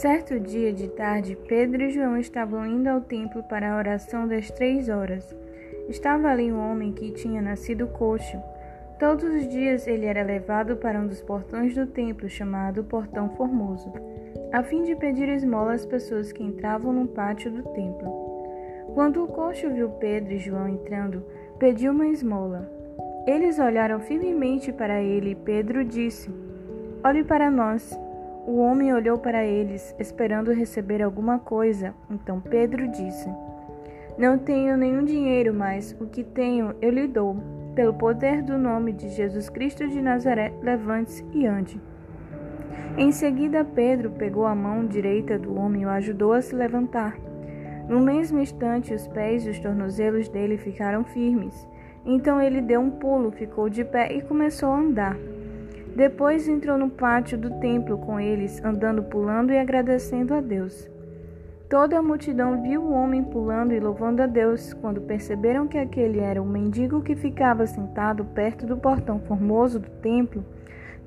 Certo dia de tarde, Pedro e João estavam indo ao templo para a oração das três horas. Estava ali um homem que tinha nascido coxo. Todos os dias ele era levado para um dos portões do templo, chamado Portão Formoso, a fim de pedir esmola às pessoas que entravam no pátio do templo. Quando o coxo viu Pedro e João entrando, pediu uma esmola. Eles olharam firmemente para ele e Pedro disse: Olhe para nós. O homem olhou para eles, esperando receber alguma coisa. Então Pedro disse: Não tenho nenhum dinheiro, mas o que tenho eu lhe dou. Pelo poder do nome de Jesus Cristo de Nazaré, levante-se e ande. Em seguida, Pedro pegou a mão direita do homem e o ajudou a se levantar. No mesmo instante, os pés e os tornozelos dele ficaram firmes. Então ele deu um pulo, ficou de pé e começou a andar. Depois entrou no pátio do templo com eles, andando, pulando e agradecendo a Deus. Toda a multidão viu o homem pulando e louvando a Deus. Quando perceberam que aquele era o mendigo que ficava sentado perto do portão formoso do templo,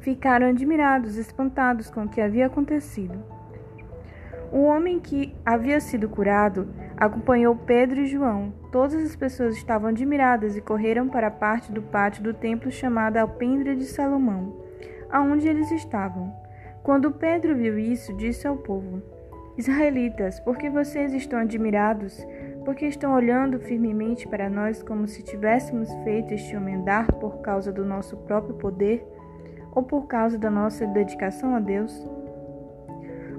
ficaram admirados, espantados com o que havia acontecido. O homem que havia sido curado acompanhou Pedro e João. Todas as pessoas estavam admiradas e correram para a parte do pátio do templo chamada Alpendre de Salomão aonde eles estavam. Quando Pedro viu isso, disse ao povo: Israelitas, por que vocês estão admirados? Porque estão olhando firmemente para nós como se tivéssemos feito este homem andar por causa do nosso próprio poder ou por causa da nossa dedicação a Deus?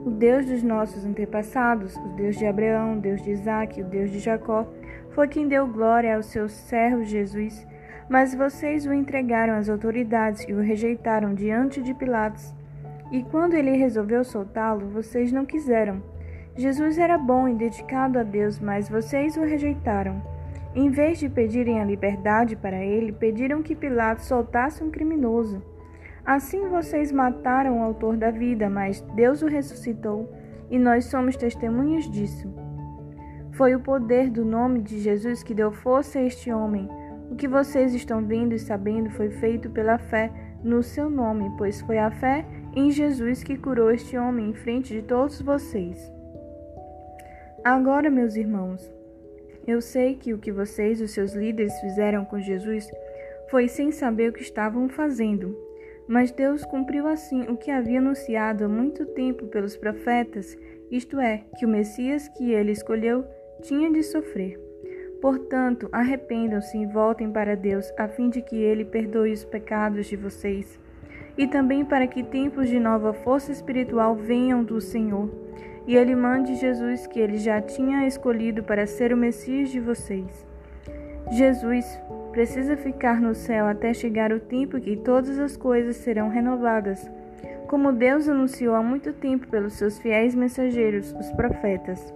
O Deus dos nossos antepassados, o Deus de Abraão, o Deus de Isaac, o Deus de Jacó, foi quem deu glória ao seu servo Jesus mas vocês o entregaram às autoridades e o rejeitaram diante de Pilatos. E quando ele resolveu soltá-lo, vocês não quiseram. Jesus era bom e dedicado a Deus, mas vocês o rejeitaram. Em vez de pedirem a liberdade para ele, pediram que Pilatos soltasse um criminoso. Assim vocês mataram o autor da vida, mas Deus o ressuscitou, e nós somos testemunhas disso. Foi o poder do nome de Jesus que deu força a este homem o que vocês estão vendo e sabendo foi feito pela fé no seu nome, pois foi a fé em Jesus que curou este homem em frente de todos vocês. Agora, meus irmãos, eu sei que o que vocês e os seus líderes fizeram com Jesus foi sem saber o que estavam fazendo. Mas Deus cumpriu assim o que havia anunciado há muito tempo pelos profetas, isto é, que o Messias que ele escolheu tinha de sofrer. Portanto, arrependam-se e voltem para Deus, a fim de que Ele perdoe os pecados de vocês, e também para que tempos de nova força espiritual venham do Senhor, e Ele mande Jesus, que Ele já tinha escolhido para ser o Messias de vocês. Jesus precisa ficar no céu até chegar o tempo que todas as coisas serão renovadas, como Deus anunciou há muito tempo pelos seus fiéis mensageiros, os profetas.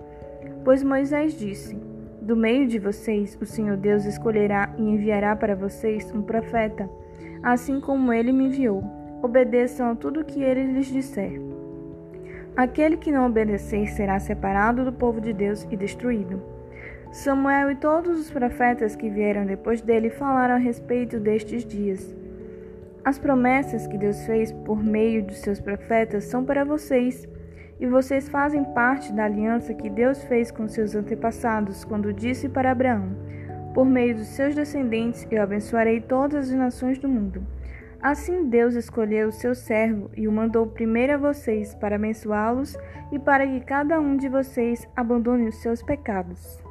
Pois Moisés disse: do meio de vocês, o Senhor Deus escolherá e enviará para vocês um profeta, assim como ele me enviou. Obedeçam a tudo o que ele lhes disser. Aquele que não obedecer será separado do povo de Deus e destruído. Samuel e todos os profetas que vieram depois dele falaram a respeito destes dias. As promessas que Deus fez por meio dos seus profetas são para vocês e vocês fazem parte da aliança que Deus fez com seus antepassados quando disse para Abraão: Por meio dos seus descendentes eu abençoarei todas as nações do mundo. Assim Deus escolheu o seu servo e o mandou primeiro a vocês para abençoá-los e para que cada um de vocês abandone os seus pecados.